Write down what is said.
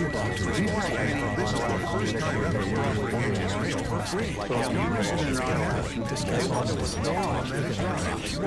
This is the first time ever we're offering HSA for free. Well, in our discussion.